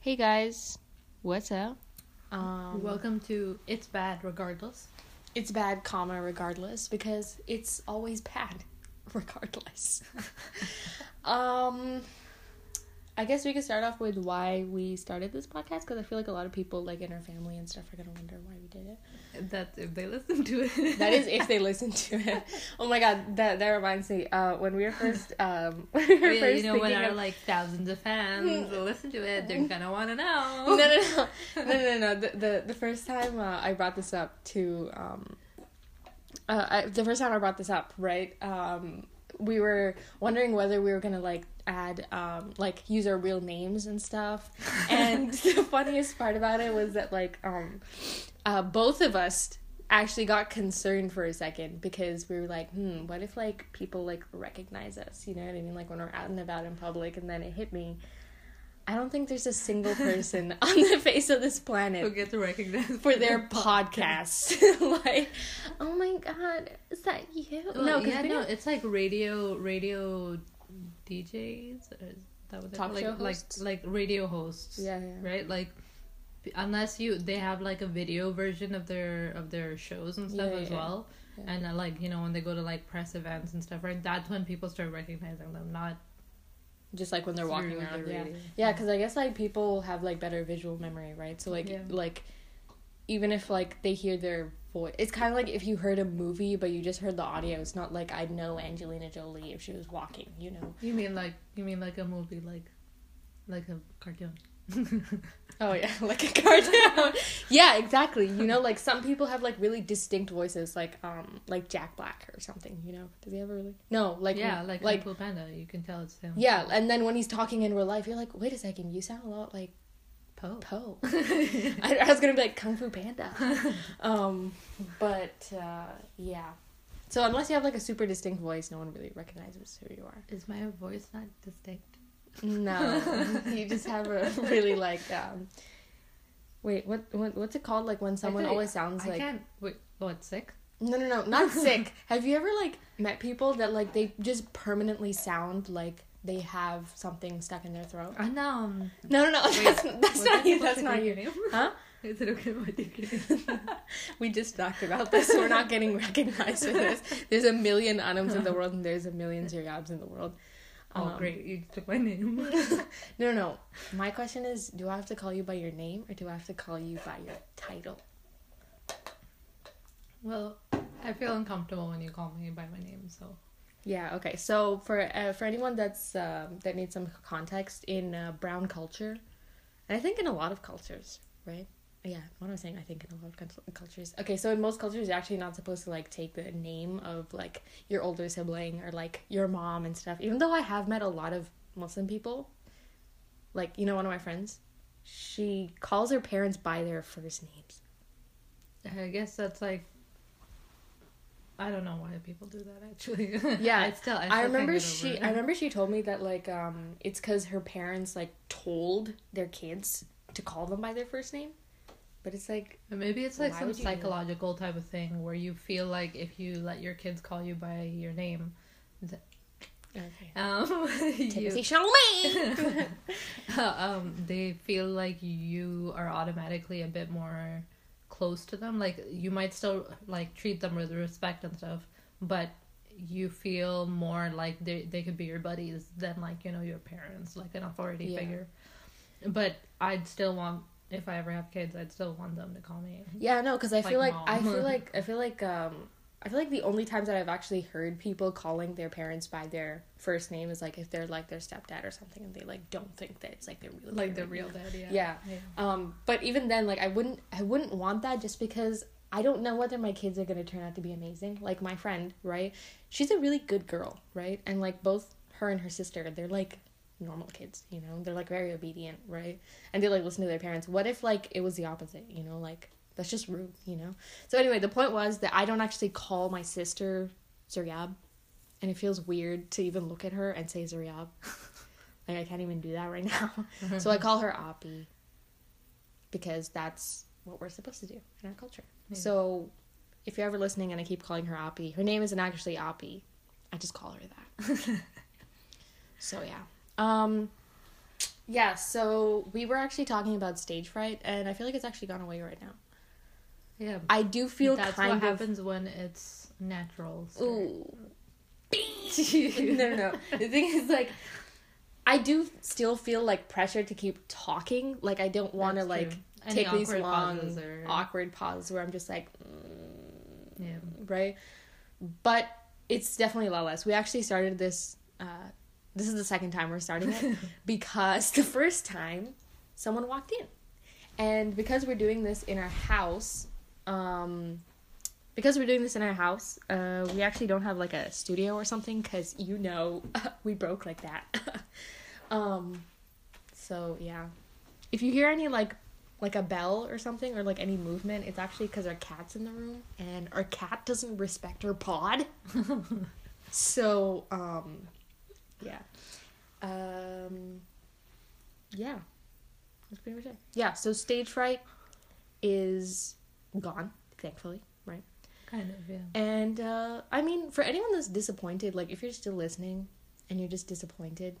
Hey guys, what's up? Um, Welcome to It's Bad Regardless. it's bad, comma regardless because it's always bad, regardless. um, I guess we could start off with why we started this podcast because I feel like a lot of people, like in our family and stuff, are gonna wonder why we did it. That if they listen to it. That is if they listen to it. Oh my god, that that reminds me. Uh, when we were first, um, we were Yeah, first you know, when our of- like thousands of fans will listen to it, they're gonna want to know. no, no, no, no, no, no. The the, the first time uh, I brought this up to um, uh, I, the first time I brought this up, right? Um, we were wondering whether we were gonna like add um like use our real names and stuff. And the funniest part about it was that like um, uh, both of us actually got concerned for a second because we were like, hmm, what if like people like recognize us? You know what I mean? Like when we're out and about in public, and then it hit me. I don't think there's a single person on the face of this planet Who get to recognize for their podcast. like, oh my god, is that you? Well, no, yeah, no, it's like radio, radio DJs. Or is that what Talk show like, like, hosts? like radio hosts. Yeah, yeah. Right, like unless you they have like a video version of their of their shows and stuff Yeah, as yeah, well. yeah. And uh, like you know when they go to like press events and stuff, right? That's when people start recognizing them, not Just like when they're walking around. Yeah, yeah, because I guess like people have like better visual memory, right? So like like even if like they hear their voice, it's kind of like if you heard a movie but you just heard the audio. It's not like I'd know Angelina Jolie if she was walking, you know. You mean like you mean like a movie like like a cartoon? Oh yeah, like a cartoon. yeah, exactly. You know, like some people have like really distinct voices, like um, like Jack Black or something. You know, does he ever really? No, like yeah, like like Panda. You can tell it's him. yeah. And then when he's talking in real life, you're like, wait a second, you sound a lot like Po. Po. I, I was gonna be like Kung Fu Panda. um, but uh, yeah. So unless you have like a super distinct voice, no one really recognizes who you are. Is my voice not distinct? No, you just have a really like um. Wait, what, what what's it called? Like when someone always sounds I like can't. Wait, what? Sick? no, no, no, not sick. Have you ever like met people that like they just permanently sound like they have something stuck in their throat? I know. um, No, no, no, Wait, that's, that's not you. That's not you. your name? Huh? Is it okay if I name? We just talked about this. We're not getting recognized for this. There's a million Anums in the world, and there's a million Ziryabs in the world. Oh, Um, great! You took my name. No, no. My question is, do I have to call you by your name, or do I have to call you by your title? well, I feel uncomfortable when you call me by my name. So Yeah. Okay. So for uh, for anyone that's um, that needs some context in uh, brown culture, and I think in a lot of cultures, right? Yeah. What I'm saying? I think in a lot of cultures. Okay. So in most cultures, you're actually not supposed to like take the name of like your older sibling or like your mom and stuff. Even though I have met a lot of Muslim people, like you know, one of my friends, she calls her parents by their first names. I guess that's like. I don't know why people do that. Actually, Yeah, I still. I, still I remember she. it. I remember she told me that like um, it's because her parents like told their kids to call them by their first name, but it's like But Maybe it's like some psychological type of thing where you feel like if you let your kids call you by your name, okay. um, Timothy you, Chalamet. um, they feel like you are automatically a bit more close to them. Like you might still like treat them with respect and stuff, but you feel more like they they could be your buddies than like you know your parents, like an authority Yeah. figure. But I'd still want if I ever have kids, I'd still want them to call me. yeah, no, because I feel Like like, I feel like I feel like um. I feel like the only times that I've actually heard people calling their parents by their first name is like if they're like their stepdad or something and they like don't think that it's like their real Like the real dad, yeah. Yeah. yeah. Um, but even then, like I wouldn't, I wouldn't want that just because I don't know whether my kids are gonna turn out to be amazing. Like my friend, right? She's a really good girl, right? And like both her and her sister, they're like normal kids, you know. They're like very obedient, right? And they like listen to their parents. What if like it was the opposite, you know? Like that's just rude, you know. So anyway, the point was that I don't actually call my sister Zuryab, and it feels weird to even look at her and say Zuryab. like I can't even do that right now. so I call her Api because that's what we're supposed to do in our culture. Yeah. So if you're ever listening and I keep calling her Api, her name isn't actually Api. I just call her that. so yeah. Um Yeah, so we were actually talking about stage fright, and I feel like it's actually gone away right now. Yeah. I do feel That's kind what of. happens when it's natural. so- Ooh. no, no, no. The thing is, like, I do still feel like pressure to keep talking. Like, I don't want to like. Any take these awkward long, pauses or- awkward pauses where I'm just like, mm, Yeah. right? But it's definitely a lot less. We actually started this. Uh, this is the second time we're starting it because the first time someone walked in, and because we're doing this in our house, um, because we're doing this in our house, uh, we actually don't have like a studio or something because you know we broke like that. um, so yeah, if you hear any like like a bell or something or like any movement, it's actually because our cat's in the room and our cat doesn't respect her pod. so um, yeah, um, yeah, that's pretty much it. Yeah, so stage fright is gone, thankfully, right? Kind of, yeah. And uh, I mean, for anyone that's disappointed, like if you're still listening and you're just disappointed,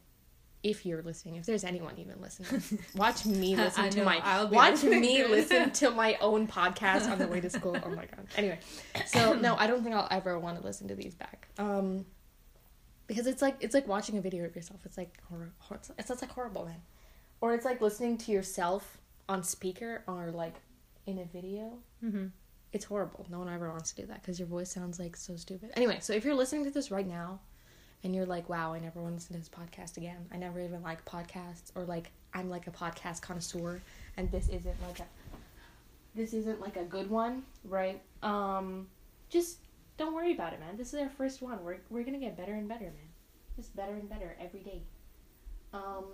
if you're listening, if there's anyone even listening, watch me listen I to know, my watch me listen to my own podcast on the way to school. Oh my god. Anyway, so no, I don't think I'll ever want to listen to these back. Um, because it's like it's like watching a video of yourself. It's like horror. hor- It's, it's, it's like horrible, man. Or it's like listening to yourself on speaker or like in a video Mm-hmm. it's horrible. No one ever wants to do that because your voice sounds like so stupid. Anyway, so if you're listening to this right now and you're like, wow, I never want to listen to this podcast again. I never even like podcasts or like I'm like a podcast connoisseur and this isn't like a this isn't like a good one, right? Um just don't worry about it, man. This is our first one. We're we're gonna get better and better, man. Just better and better every day. Um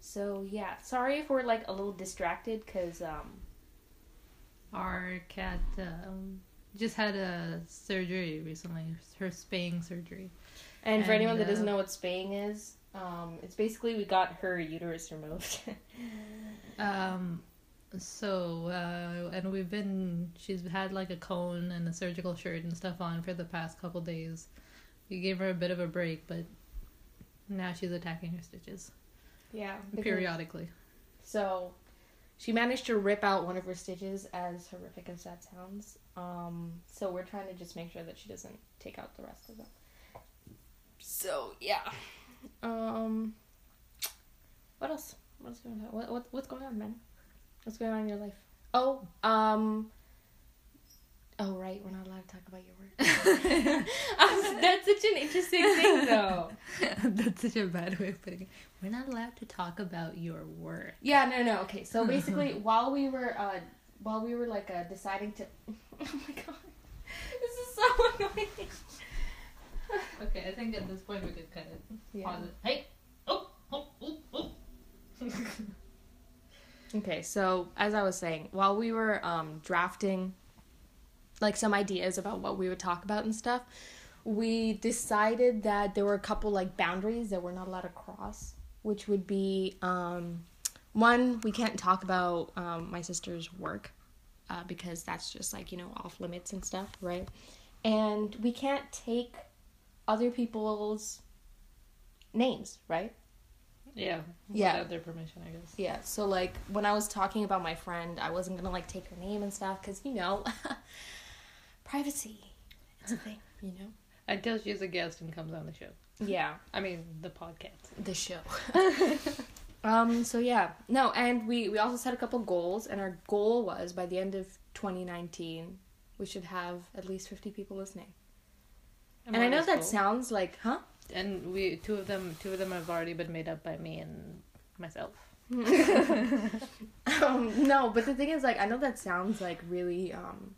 so yeah, sorry if we're like a little distracted because um Our cat um, just had a surgery recently. Her spaying surgery. And for And, anyone that doesn't uh, know what spaying is, um, it's basically we got her uterus removed. Um, so uh, and we've been. She's had like a cone and a surgical shirt and stuff on for the past couple days. We gave her a bit of a break, but now she's attacking her stitches yeah, periodically. So she managed to rip out one of her stitches, as horrific as that sounds. Um, so we're trying to just make sure that she doesn't take out the rest of them. So yeah. Um, what else? What's going on? What, what what's going on, man? What's going on in your life? Oh, um. Oh right, we're not allowed to talk about your work. Um, That's such an interesting thing, though. That's such a bad way of putting it. We're not allowed to talk about your work. Yeah, no, no. Okay, so basically, while we were, uh, while we were like uh, deciding to, oh my god, this is so annoying. Okay, I think at this point we could cut it. Yeah. Pause it. Hey. Oh. Oh. Oh. Oh. Okay, so as I was saying, while we were um, drafting, like some ideas about what we would talk about and stuff, we decided that there were a couple like boundaries that we're not allowed to cross, which would be um, one, we can't talk about um, my sister's work uh, because that's just like you know off limits and stuff, right? And we can't take other people's names, right? Yeah. Yeah. Without their permission, I guess. Yeah, so like when I was talking about my friend, I wasn't gonna like take her name and stuff because you know, privacy. It's a thing, you know. Until she's a guest and comes on the show. Yeah, I mean, the podcast. the show. um. So yeah, no, and we we also set a couple goals, and our goal was by the end of 2019, we should have at least 50 people listening. And, I know that cool. sounds like, huh? And we two of them two of them have already been made up by me and myself. um, no, but the thing is, like, I know that sounds like really, um,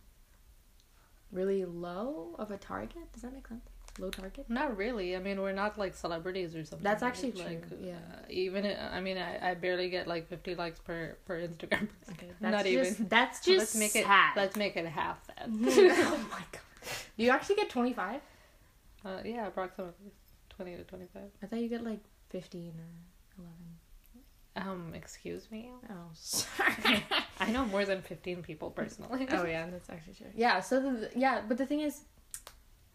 really low of a target. Does that make sense? Low target. Not really. I mean, we're not like celebrities or something. That's actually like, true, yeah. uh, even i- mean, I, I barely get like fifty likes per per Instagram. Okay, Not that's even. just, That's So just let's make it. sad. Let's make it half that. oh my god. Do you actually get 25? uh, yeah, approximately twenty to twenty five. I thought you get like 15 or 11. Um, excuse me. Oh, sorry. I know more than fifteen people personally. oh yeah, that's actually true. Yeah, so the, yeah, but the thing is,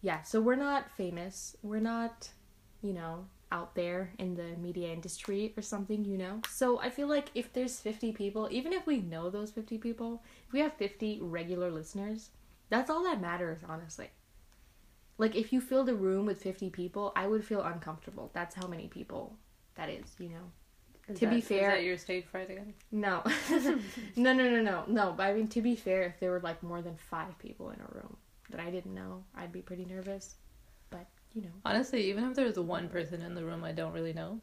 yeah, so we're not famous. We're not, you know, out there in the media industry or something, you know? So I feel like if there's 50 people, even if we know those 50 people, if we have 50 regular listeners, that's all that matters, honestly. Like if you filled a room with 50 people, I would feel uncomfortable. That's how many people that is, you know? To be fair- is that your stage fright again? No. no, no, no, no. No, but I mean, to be fair, if there were like more than five people in a room that I didn't know, I'd be pretty nervous. But, you know. Honestly, even if there's one person in the room I don't really know,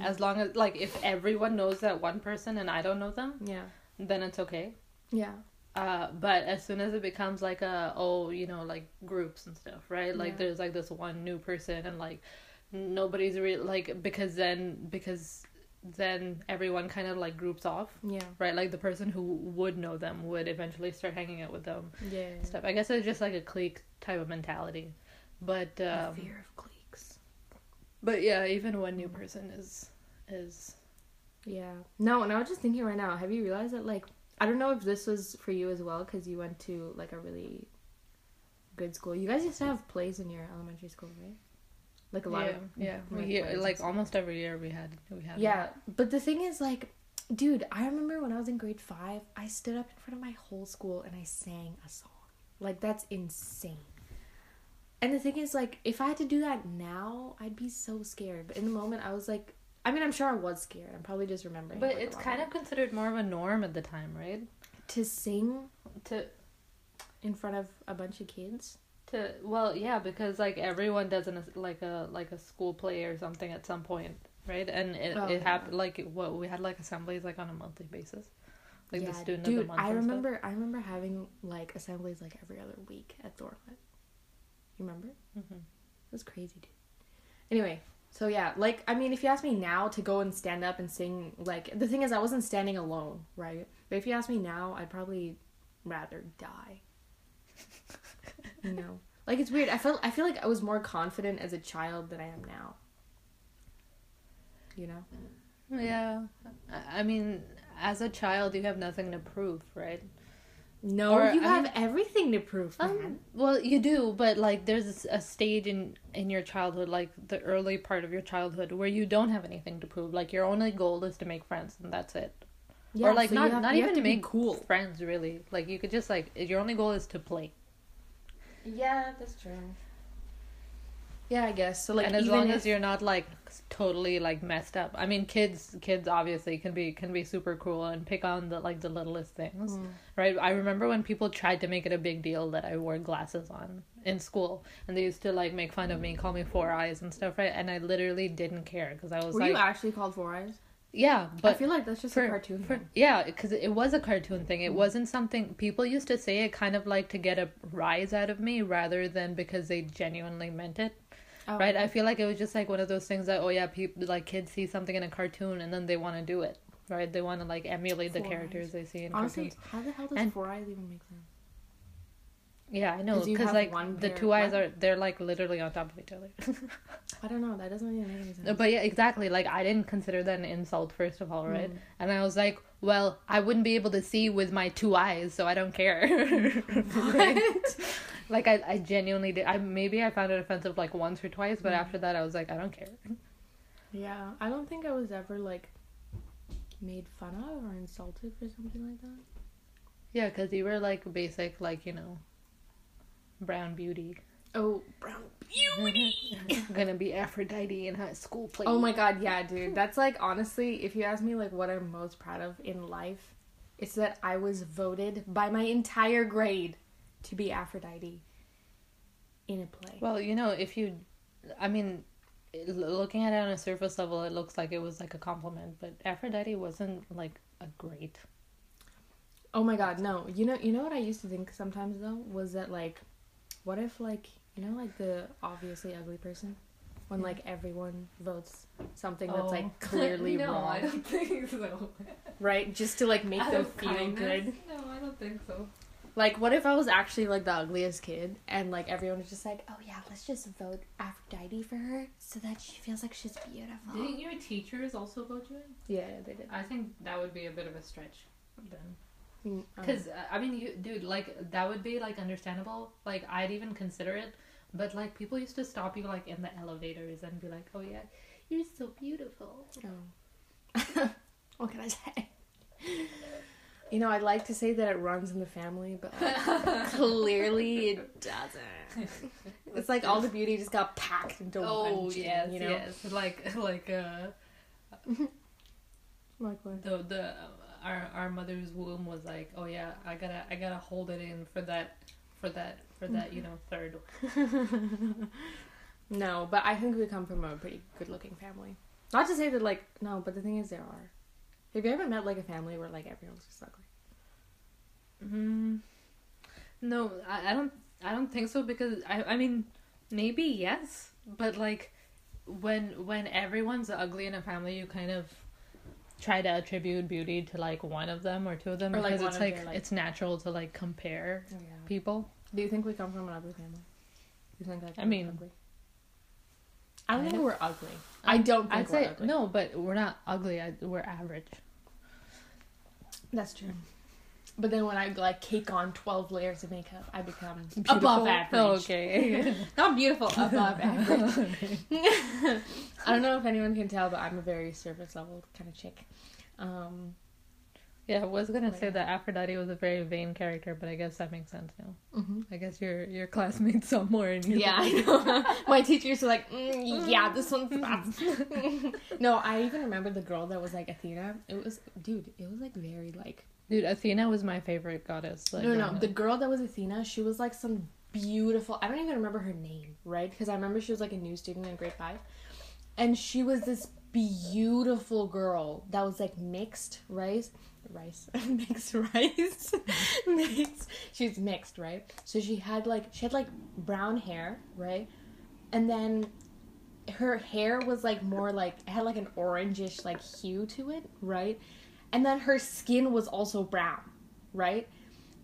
as long as like if everyone knows that one person and I don't know them, Yeah. then it's okay. Yeah. Uh, but as soon as it becomes like a oh you know like groups and stuff right like Yeah. there's like this one new person and like nobody's really like because then because then everyone kind of like groups off Yeah. right like the person who would know them would eventually start hanging out with them Yeah. stuff i guess it's just like a clique type of mentality but um fear of cliques. but yeah even one new person is is Yeah. No, and I was just thinking right now, have you realized that, like, I don't know if this was for you as well, because you went to, like, a really good school. You guys used to have plays in your elementary school, right? Like, a lot yeah, of. yeah we like, hear, like almost every year we had we had Yeah, but the thing is, like, dude, I remember when I was in grade five, I stood up in front of my whole school and I sang a song. Like, that's insane. And the thing is, like, if I had to do that now, I'd be so scared. But in the moment, I was like, I mean, I'm sure I was scared. I'm probably just remembering. but like, it's kind of considered more of a norm at the time right to sing to in front of a bunch of kids. To well, yeah, because like everyone does in like a like a school play or something at some point, right? And it Oh, it yeah. happened like what we had like assemblies like on a monthly basis, like yeah, the student dude, of the month. I and stuff. remember. I remember having like assemblies like every other week at Thornwood. You remember? Mhm. It was crazy, dude. Anyway, so yeah, like I mean, if you ask me now to go and stand up and sing, like the thing is, I wasn't standing alone, right? But if you ask me now, I'd probably rather die. you know, like it's weird. I felt I feel like I was more confident as a child than I am now. You know? Yeah, I- mean, as a child, you have nothing to prove, right? No, Or, you I have mean- everything to prove, man. Um, well, you do, but like there's a stage in in your childhood, like the early part of your childhood, where you don't have anything to prove. Like your only goal is to make friends, and that's it. yeah, or like so not have- not even to make cool. friends really. Like you could just like your only goal is to play. Yeah, that's true. Yeah, I guess. So like, and as long if, as you're not like totally like messed up. I mean, kids kids obviously can be can be super cruel and pick on the like the littlest things, Mm. right? I remember when people tried to make it a big deal that I wore glasses on in school, and they used to like make fun of me, call me four eyes and stuff, right? And I literally didn't care because I was were like, you actually called Four Eyes? Yeah, but I feel like that's just for- a cartoon. for- thing. yeah, because it was a cartoon thing. It wasn't something people used to say it kind of like to get a rise out of me rather than because they genuinely meant it. Oh. Right? I feel like it was just like one of those things that oh yeah, people like kids see something in a cartoon and then they want to do it. Right? They want to like emulate the characters eyes. they see in Honestly, cartoons. how the hell does And- Four Eyes even make sense? Yeah, I know 'Cause because like the two eyes are they're like literally on top of each other. I don't know. That doesn't even make any sense. but yeah, exactly. Like I didn't consider that an insult first of all, right? Mm. And I was like, well, I wouldn't be able to see with my two eyes, so I don't care. What? like I, I genuinely did. I maybe I found it offensive like once or twice, but Mm. after that I was like, I don't care. yeah, I don't think I was ever like made fun of or insulted for something like that. Yeah, because you were like basic, like you know, brown beauty. Oh, brown beauty. Gonna be Aphrodite in high school play. Oh my god, yeah, dude. That's like honestly, if you ask me like what I'm most proud of in life, it's that I was voted by my entire grade to be Aphrodite in a play. Well, you know, if you, I mean, looking at it on a surface level, it looks like it was like a compliment, but Aphrodite wasn't like a great. Oh my god, no. You know you know what I used to think sometimes though was that like what if like you know like the obviously ugly person when like everyone votes something that's like oh. clearly Oh. no, wrong, I don't think so. right? Just to like make Out them of feel kindness? good. No, I don't think so. Like what if I was actually like the ugliest kid and like everyone was just like, "Oh yeah, let's just vote Aphrodite for her so that she feels like she's beautiful." Didn't your teachers also vote you in? Yeah, they did. I think that would be a bit of a stretch then. Mm, um, Because I mean, you, dude, like that would be like understandable. Like I'd even consider it, but like people used to stop you like in the elevators and be like, "Oh yeah, You're so beautiful. Oh. what can I say? You know, I'd like to say that it runs in the family, but like, clearly it doesn't. It's like all the beauty just got packed into Oh one gene, yes, you know? yes. Like like uh Like what? the the our our mother's womb was like, oh yeah, I gotta I gotta hold it in for that for that for that you know third. no, but I think we come from a pretty good-looking family. Not to say that, like, no, but the thing is, there are. Have you ever met like a family where like everyone's just ugly? Mm, no, I, I don't I don't think so because I I mean maybe yes, but like when when everyone's ugly in a family, you kind of try to attribute beauty to like one of them or two of them Or, because one it's like, their, like- it's natural to like compare Oh, yeah. people. Do you think we come from an ugly family? Do you think like I mean- ugly? I don't I think we're ugly. I don't think I'd we're say ugly. no, but we're not ugly. I, we're average. That's true. But then when I like cake on twelve layers of makeup, I become Beautiful? above average. Oh, okay. Not beautiful, above average. I don't know if anyone can tell, but I'm a very surface level kind of chick. Um, yeah, I was gonna Like- say that Aphrodite was a very vain character, but I guess that makes sense now. mhm. I guess your your classmates saw more in you. Yeah, I know. My teachers were like, mm, "Yeah, this one's fast." no, I even remember the girl that was like Athena. It was, dude, it was like very like Dude, Athena was my favorite goddess. Like, no, no, no. The girl that was Athena, she was like some beautiful. I don't even remember her name, right? Because I remember she was like a new student in grade five, and she was this beautiful girl that was like mixed rice, rice, mixed rice, mixed. She's mixed, right? So she had like she had like brown hair, right, and then her hair was like more like it had like an orangish like hue to it, right? And then her skin was also brown, right?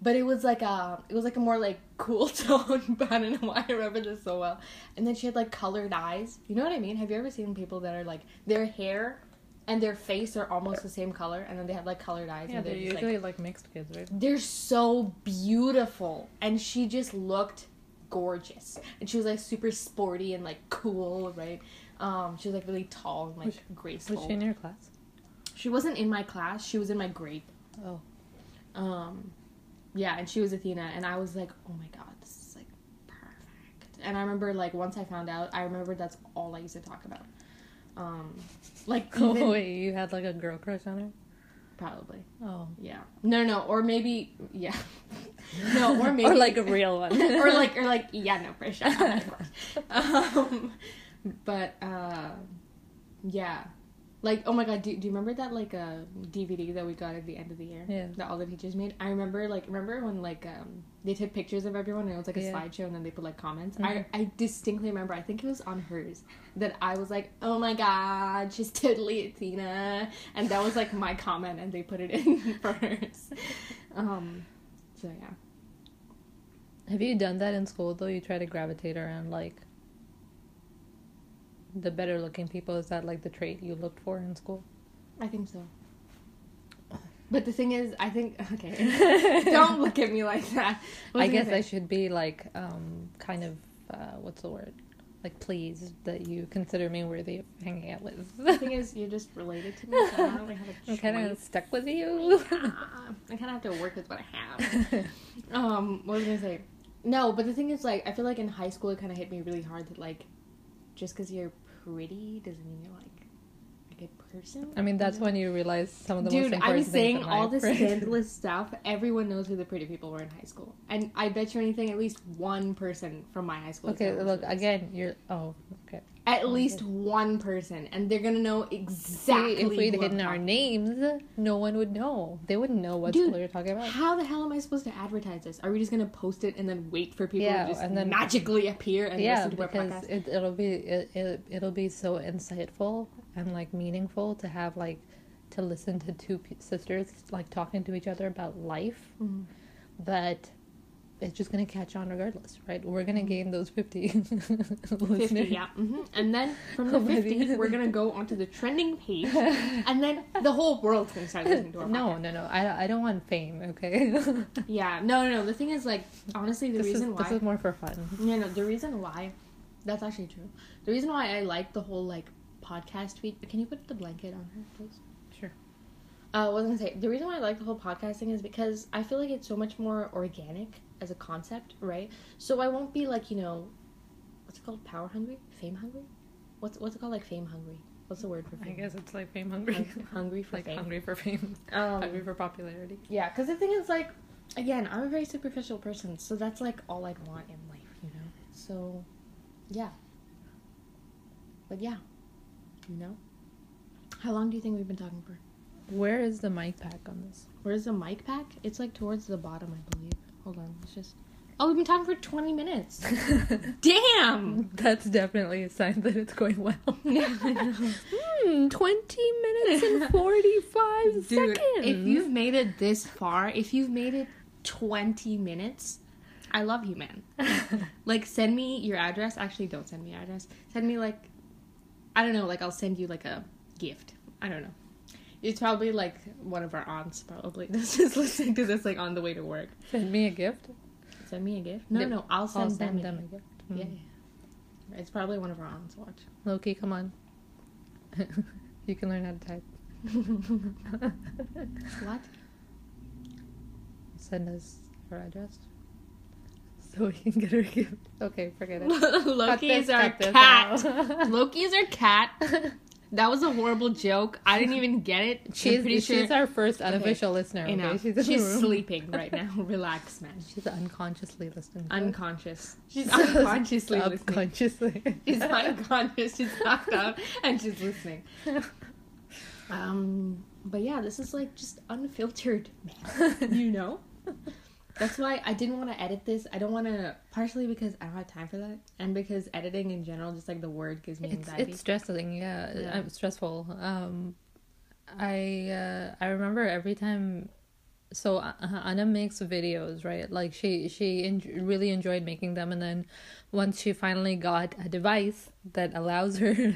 But it was like a it was like a more like cool tone, but I don't know why I remember this so well. And then she had like colored eyes. You know what I mean? Have you ever seen people that are like their hair and their face are almost the same color and then they have like colored eyes Yeah, and they're they're just, like, usually like, mixed kids, right? they're so beautiful and she just looked gorgeous and she was like super sporty and like cool right um she was like really tall and like Was- graceful Was she in your class? She wasn't in my class. She was in my grade. Oh, um yeah and she was athena and i was like oh my god this is like perfect. And i remember like once i found out i remember that's all i used to talk about. Um like oh even- wait, you had like a girl crush on her? probably. Oh, yeah. No no or maybe yeah. No or maybe or like a real one, or like or like yeah no for sure. Um but uh yeah like oh my god do, do you remember that like uh dvd that we got at the end of the year Yeah. that all the teachers made i remember like remember when like um they took pictures of everyone and it was like a Yeah. slideshow and then they put like comments Mhm. i i distinctly remember i think it was on hers that i was like oh my god she's totally athena and that was like my comment and they put it in for hers um so yeah Have you done that in school though? You try to gravitate around like the better looking people. Is that like the trait you looked for in school? I think so. But the thing is, I think okay. Don't look at me like that. What I guess? I should be like um kind of uh what's the word? Like pleased that you consider me worthy of hanging out with. The thing is, you're just related to me, so I don't really have a I'm kind of stuck with you. Ah, I kind of have to work with what I have. um, what was I gonna say? No, but the thing is, like, I feel like in high school it kind of hit me really hard that like, just because you're pretty doesn't mean you're like a good person. I mean, that's when you realize some of the Dude, most I important was things saying in all this scandalous stuff. Everyone knows who the pretty people were in high school, and I bet you anything, at least one person from my high school. Okay, look listen to this. again. You're oh okay. At least one person, and they're gonna know exactly. See, if we'd hidden our names, no one would know. They wouldn't know what Dude, school you're talking about. How the hell am I supposed to advertise this? Are we just gonna post it and then wait for people Yeah, to just and then- magically appear and yeah, listen to our podcast? it, it'll be it, it it'll be so insightful and like meaningful to have like to listen to two p- sisters like talking to each other about life Mhm. that it's just gonna catch on regardless, right? We're gonna gain those fifty 50, listeners. yeah. hmm And then from the 50, we're going to go onto the trending page. and then the whole world's going to start listening to our No, podcast. no, no. I, I don't want fame. Okay. Yeah. No, no, no. The thing is, like, honestly, the this is reason why. this is more for fun. Yeah, no, the reason why. That's actually true. The reason why I like the whole, like, podcast tweet, but can you put the blanket on her, please? Sure. Uh, I was gonna say the reason why I like the whole podcasting is because I feel like it's so much more organic as a concept, right? So I won't be like you know, what's it called? Power hungry, fame hungry. What's what's it called? Like fame hungry. What's the word for I fame? guess it's like fame hungry. Hung- hungry for like fame. hungry for fame. Um, hungry for popularity. Yeah, because the thing is, like, again, I'm a very superficial person, so that's like all I'd want in life, you know. So, yeah. But yeah, you know. How long do you think we've been talking for? Where is the mic pack on this? Where's the mic pack? It's like towards the bottom, I believe. Hold on, it's just. Oh, we've been talking for 20 minutes. Damn! That's definitely a sign that it's going well. Hmm, 20 minutes and 45 Dude, seconds. if you've made it this far, if you've made it 20 minutes, I love you, man. like, send me your address. Actually, don't send me your address. Send me, like, I don't know, like, I'll send you, like, a gift. I don't know. It's probably, like, one of our aunts, probably. this is listening to this, like, on the way to work. Send me a gift. Send me a gift? No, They- no, I'll send, I'll them, send a them a gift. gift. Hmm. Yeah, yeah. It's probably one of our aunts. Watch. Loki, come on. you can learn how to type. what? Send us her address. So we can get her a gift. Okay, forget it. Loki is this, our cat. Loki is our cat. That was a horrible joke. I didn't even get it. She's, she's sure. our first unofficial listener. Okay? She's, in She's, sleeping right now. Relax, man. She's unconsciously listening. Unconscious. She's unconsciously listening. Subconsciously. She's unconscious. She's knocked out, and she's listening. Um, but yeah, this is like just unfiltered, man. you know. That's why I didn't want to edit this. I don't want to, partially because I don't have time for that, and because editing in general, just like the word gives me it's anxiety. it's stressing yeah, Yeah. i'm stressful um i uh i remember every time so uh, anna makes videos right like she she en- really enjoyed making them and then once she finally got a device that allows her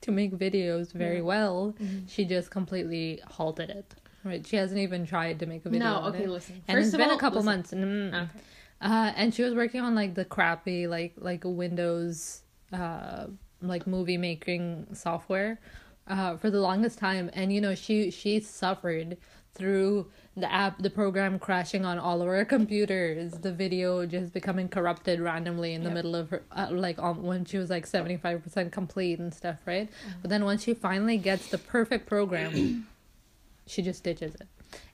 to make videos very Yeah. well Mhm. she just completely halted it right she hasn't even tried to make a video No, on okay, it. listen. and First it's been all, a couple listen. months and mm, Okay. uh, and she was working on like the crappy like like Windows uh like movie making software uh for the longest time and you know she she suffered through the app the program crashing on all of our computers the video just becoming corrupted randomly in the Yep. middle of her uh, like um, when she was like 75% complete and stuff right Mm-hmm. but then once she finally gets the perfect program she just ditches it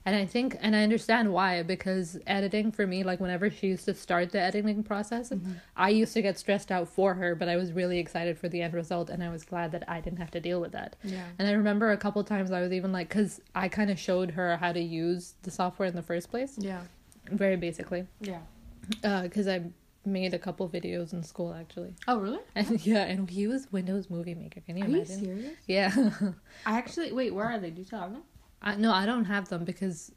and i think and i understand why because editing for me like whenever she used to start the editing process Mm-hmm. i used to get stressed out for her but i was really excited for the end result and i was glad that i didn't have to deal with that Yeah. and i remember a couple times i was even like because i kind of showed her how to use the software in the first place Yeah. very basically Yeah. because i made a couple videos in school actually Oh, really? and yeah and he was windows movie maker can you Are you imagine serious? yeah I actually wait. Where are they? Do you still have them? I, no, I don't have them because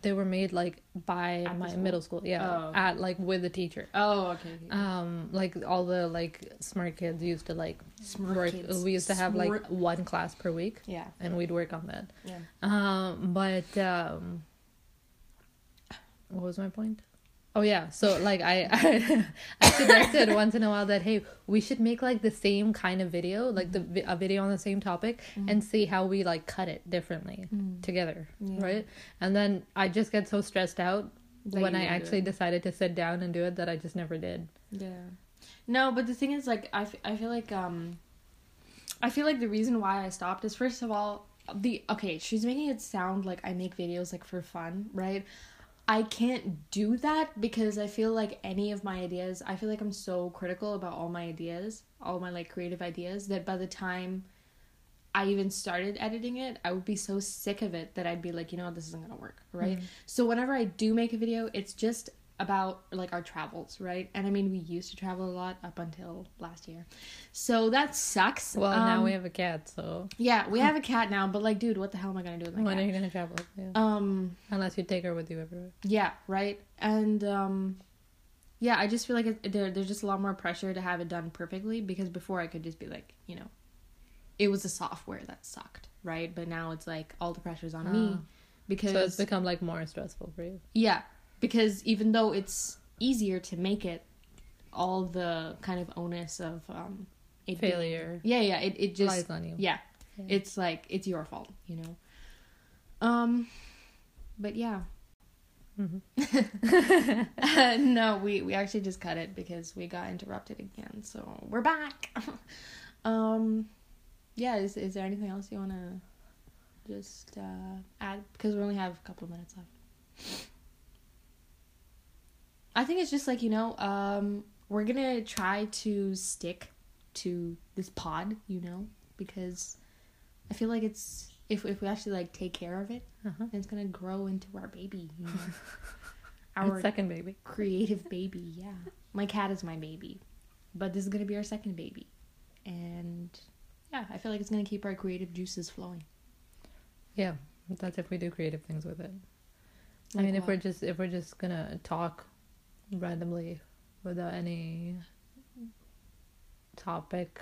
they were made like by At my school? middle school. Yeah, Oh, okay. at like with the teacher. Oh, okay. Um, like all the like smart kids used to like Smart work. kids. We used to have like one class per week, yeah. and we'd work on that. Yeah. Um, but um, what was my point? Oh yeah, so like I I, I suggested once in a while that hey we should make like the same kind of video like the a video on the same topic and see how we like cut it differently Mm. together Yeah. right and then I just get so stressed out That when I actually decided to sit down and do it that I just never did Yeah. No, but the thing is, like, I, f- I feel like, um, I feel like the reason why I stopped is first of all, the, okay, she's making it sound like I make videos, like, for fun, right? I can't do that because I feel like any of my ideas, I feel like I'm so critical about all my ideas, all my, like, creative ideas, that by the time I even started editing it, I would be so sick of it that I'd be like, you know this isn't gonna work, right? Mm-hmm. So whenever I do make a video, it's just about like our travels, right? And I mean, we used to travel a lot up until last year, so that sucks. well now Um, we have a cat so yeah, we have a cat now, but like, dude, what the hell am I gonna do with my when are you gonna travel yeah. Um, unless you take her with you everywhere yeah, right, and um, yeah, I just feel like it, there, there's just a lot more pressure to have it done perfectly because before I could just be like, you know, it was the software that sucked, right? But now it's like all the pressure's on me Ah. because so it's become like more stressful for you Yeah, because even though it's easier to make it, all the kind of onus of um, it Failure Yeah, yeah. It it just lies on you. yeah. Yeah. It's like it's your fault, you know. Um, but yeah. Mm-hmm. no, we we actually just cut it because we got interrupted again. So we're back. um, yeah. Is is there anything else you wanna just uh, add? Because we only have a couple of minutes left. I think it's just like you know, um, we're gonna try to stick to this pod, you know, because I feel like it's if if we actually like take care of it, Uh-huh. it's gonna grow into our baby, you know. Our second baby. creative baby, yeah. My cat is my baby. But this is gonna be our second baby. And yeah, I feel like it's gonna keep our creative juices flowing. Yeah, that's if we do creative things with it. I Like mean, if we're just if we're just gonna talk randomly without any topic,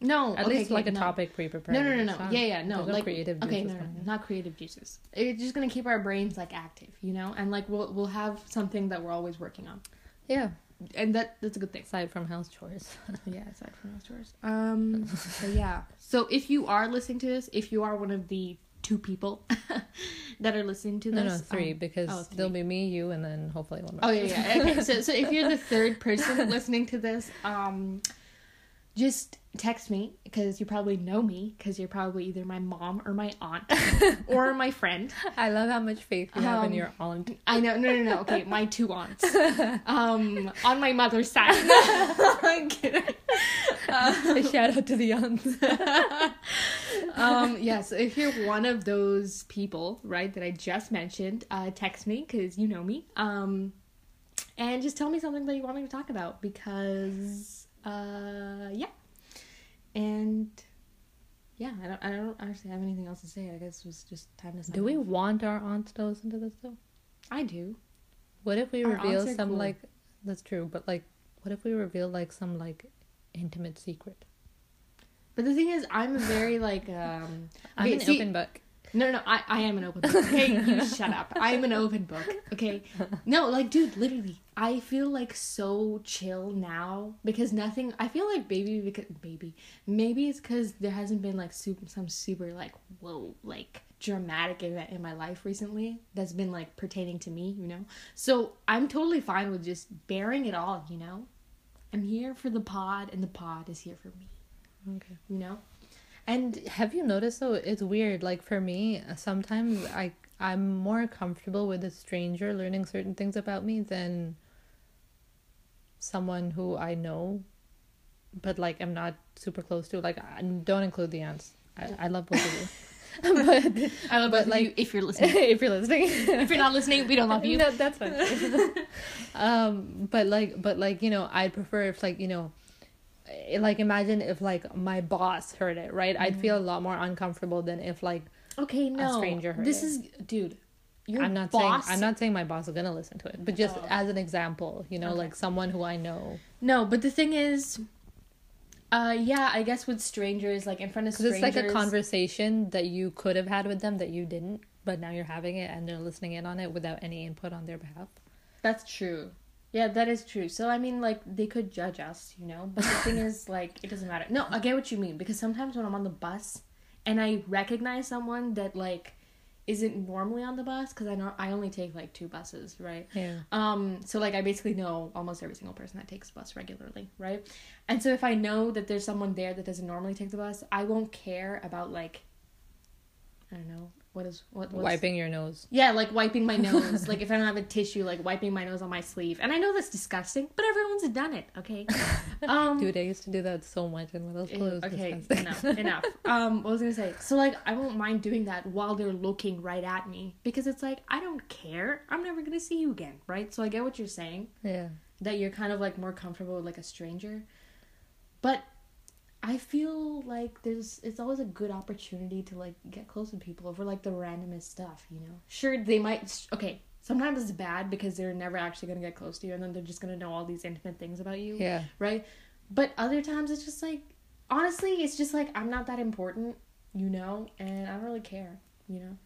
No, at okay, least okay, like a no. topic pre-prepared. No, no, no, no. not- Yeah, yeah, no. no like creative Okay, juices no, no, going not creative juices. It's just gonna keep our brains like active, you know, and like we'll we'll have something that we're always working on, Yeah, and that that's a good thing. aside from house chores. Yeah, aside from house chores. Um, but yeah. So if you are listening to this, if you are one of the two people that are listening to this, no, three um, because oh, three. there'll be me, you, and then hopefully one more. Oh yeah, yeah. Okay, so so if you're the third person listening to this, um, just text me because you probably know me because you're probably either my mom or my aunt or my friend. I love how much faith you have in Um, your aunt. I know, no, no, no. Okay, my two aunts. Um, on my mother's side. I'm kidding. A shout out to the aunts. Um yeah so if you're one of those people right that i just mentioned uh text me because you know me um and just tell me something that you want me to talk about because uh yeah and yeah i don't i don't actually have anything else to say i guess it was just time to sign Do we off. want our aunts to listen to this though? i do What if we Our reveal some cool. like that's true, but like what if we reveal like some like intimate secret? But the thing is i'm a very like um I'm okay, an see- open book. No, no, I, I am an open book. Okay, you shut up. I am an open book. Okay, no, like, dude, literally, I feel like so chill now because nothing. I feel like baby because baby. Maybe it's because there hasn't been like super, some super like whoa like dramatic event in my life recently that's been like pertaining to me. You know, so I'm totally fine with just bearing it all. You know, I'm here for the pod, and the pod is here for me. Okay. You know, and Have you noticed though? It's weird. Like for me, sometimes I I'm more comfortable with a stranger learning certain things about me than someone who I know, but like I'm not super close to. Like I don't include the aunts. I, I love both of you, but I love But, like- like if you're listening. if you're listening, if you're not listening, we don't love you. No, that's fine. um, but like, but like, you know, I'd prefer if like, you know, like imagine if like my boss heard it, right? I'd feel a lot more uncomfortable than if like Okay, no. stranger heard it. this it. is, dude. Your I'm not boss. saying I'm not saying my boss is gonna listen to it, but just Oh. as an example, you know, Okay. like someone who I know, No, but the thing is, uh, yeah, I guess with strangers, like in front of strangers, it's like a conversation that you could have had with them that you didn't, but now you're having it and they're listening in on it without any input on their behalf. That's true. Yeah, that is true. So I mean, like they could judge us, you know. But the thing is, like, it doesn't matter. No, I get what you mean because sometimes when I'm on the bus and I recognize someone that like isn't normally on the bus because I know I only take like two buses, right? Yeah. Um, so like I basically know almost every single person that takes the bus regularly, right? And so if I know that there's someone there that doesn't normally take the bus, I won't care about like I don't know what is what what's, Wiping your nose. Yeah, like wiping my nose. like if I don't have a tissue, like wiping my nose on my sleeve. And I know that's disgusting, but everyone's done it, okay? Um Dude, I used to do that so much in middle school. Ew, It was okay, enough, enough. Um, what was I gonna say? So like, I won't mind doing that while they're looking right at me because it's like I don't care. I'm never gonna see you again, right? So I get what you're saying yeah. that you're kind of like more comfortable with like a stranger, but I feel like there's it's always a good opportunity to like get close with people over like the randomest stuff, you know. Sure, they might. Okay, sometimes it's bad because they're never actually gonna get close to you, and then they're just gonna know all these intimate things about you Yeah. right? But other times it's just like honestly, it's just like I'm not that important, you know, and I don't really care, you know.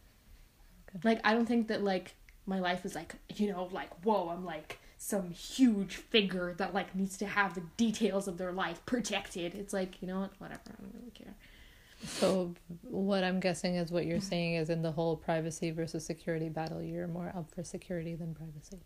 Okay. Like I don't think that like my life is like, you know, like whoa, I'm like some huge figure that like needs to have the details of their life protected. It's like, you know what, whatever, I don't really care. So what I'm guessing is what you're saying is in the whole privacy versus security battle, you're more up for security than privacy.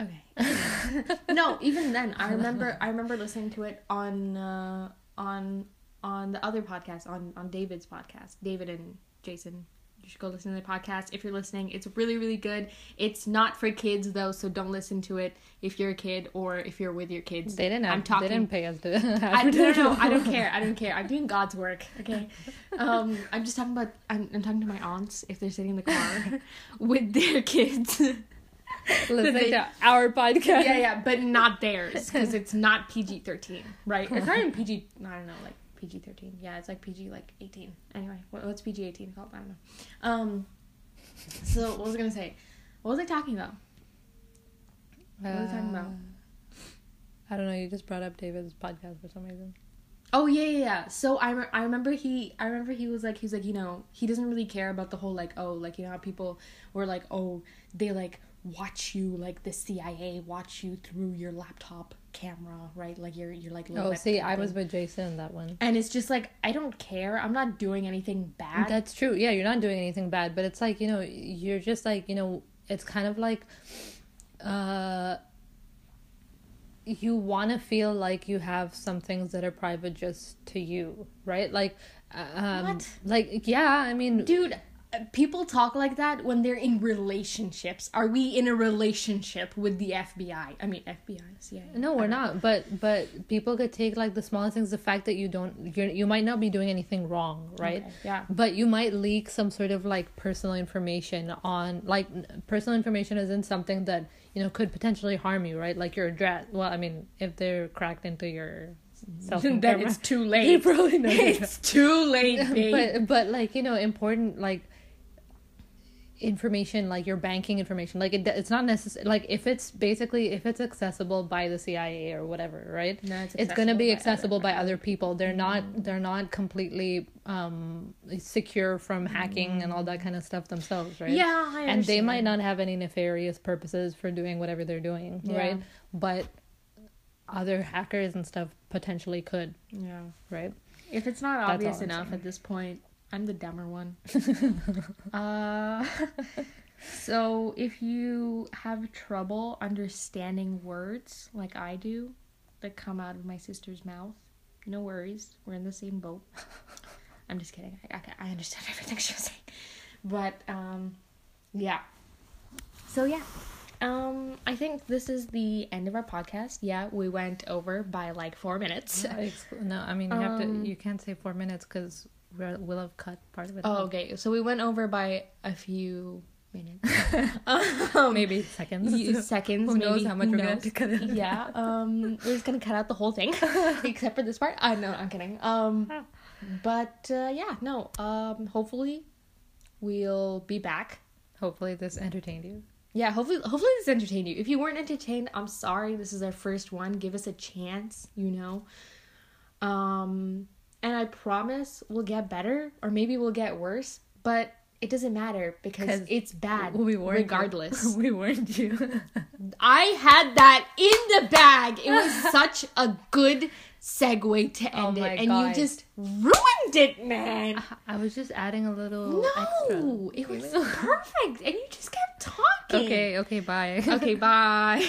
Okay. no, even then, I remember I remember listening to it on uh, on on the other podcast on on David's podcast. David and Jason. You should go listen to the podcast if you're listening. It's really really good. It's not for kids though, so don't listen to it if you're a kid or if you're with your kids. They didn't. I'm talking. They didn't pay us to. I, no, no, no, I don't care. I don't care. I'm doing God's work. Okay. Um, I'm just talking about. I'm, I'm talking to my aunts if they're sitting in the car with their kids. Listening They- to our podcast. yeah, yeah, but not theirs because it's not PG thirteen, right? It's not even PG. I don't know, like PG thirteen. Yeah, it's like PG like eighteen. Anyway, what, what's PG eighteen called? I don't know. Um, so what was I gonna say? What was I talking about? What are we talking about? Uh, I don't know. You just brought up David's podcast for some reason. Oh yeah, yeah, yeah. So I, re- I remember he I remember he was like he was like you know he doesn't really care about the whole like oh like you know how people were like oh they like watch you like the CIA watch you through your laptop camera right like you're you're like Oh, see, I was with Jason in that one. and it's just like I don't care I'm not doing anything bad That's true. Yeah, you're not doing anything bad, but it's like, you know, you're just like, you know, it's kind of like uh you want to feel like you have some things that are private just to you, right? Like uh, um What? like yeah, I mean dude people talk like that when they're in relationships are we in a relationship with the FBI I mean FBI CIA No, we're don't But but people could take like the smallest things. The fact that you don't, you you might not be doing anything wrong, right? Okay, yeah But you might leak some sort of like personal information on like personal information isn't something that you know could potentially harm you, right? Like your address. Well, I mean, if they're cracked into your then camera, it's too they late probably know. it's too late babe. but but like you know important like information like your banking information like it, it's not necessary like if it's basically if it's accessible by the CIA or whatever right? No, it's it's going to be accessible accessible by other people. they're not they're not completely um secure from hacking and all that kind of stuff themselves right? Yeah, I and they might not have any nefarious purposes for doing whatever they're doing Yeah. right? But other hackers and stuff potentially could Yeah. right? If it's not That's obvious enough at this point, I'm the dumber one. uh, so if you have trouble understanding words like I do that come out of my sister's mouth, no worries. We're in the same boat. I'm just kidding. I, I, I understand everything she was saying. But, um, yeah. So, yeah. Um, I think this is the end of our podcast. Yeah, we went over by like four minutes. No, I mean you have Um, to. You can't say four minutes because we'll have cut part of it. Oh, out. okay. So we went over by a few minutes. um, maybe seconds. seconds. Who knows maybe. how much Who we're gonna have to cut it? Yeah. Um, we're just gonna cut out the whole thing, except for this part. Uh, no, I'm kidding. Um, but uh, yeah, no. Um, hopefully, we'll be back. Hopefully this entertained you. Yeah, hopefully, hopefully this entertained you. If you weren't entertained, I'm sorry. This is our first one. Give us a chance, you know. Um, and I promise we'll get better, or maybe we'll get worse. But it doesn't matter because it's bad We warned you. regardless. we warned you. I had that in the bag. It was such a good segue to Oh end my it, and God. you just ruined it, man. I was just adding a little. extra. No, it was perfect, and you just kept talking. Okay. Okay. Bye. Okay, bye.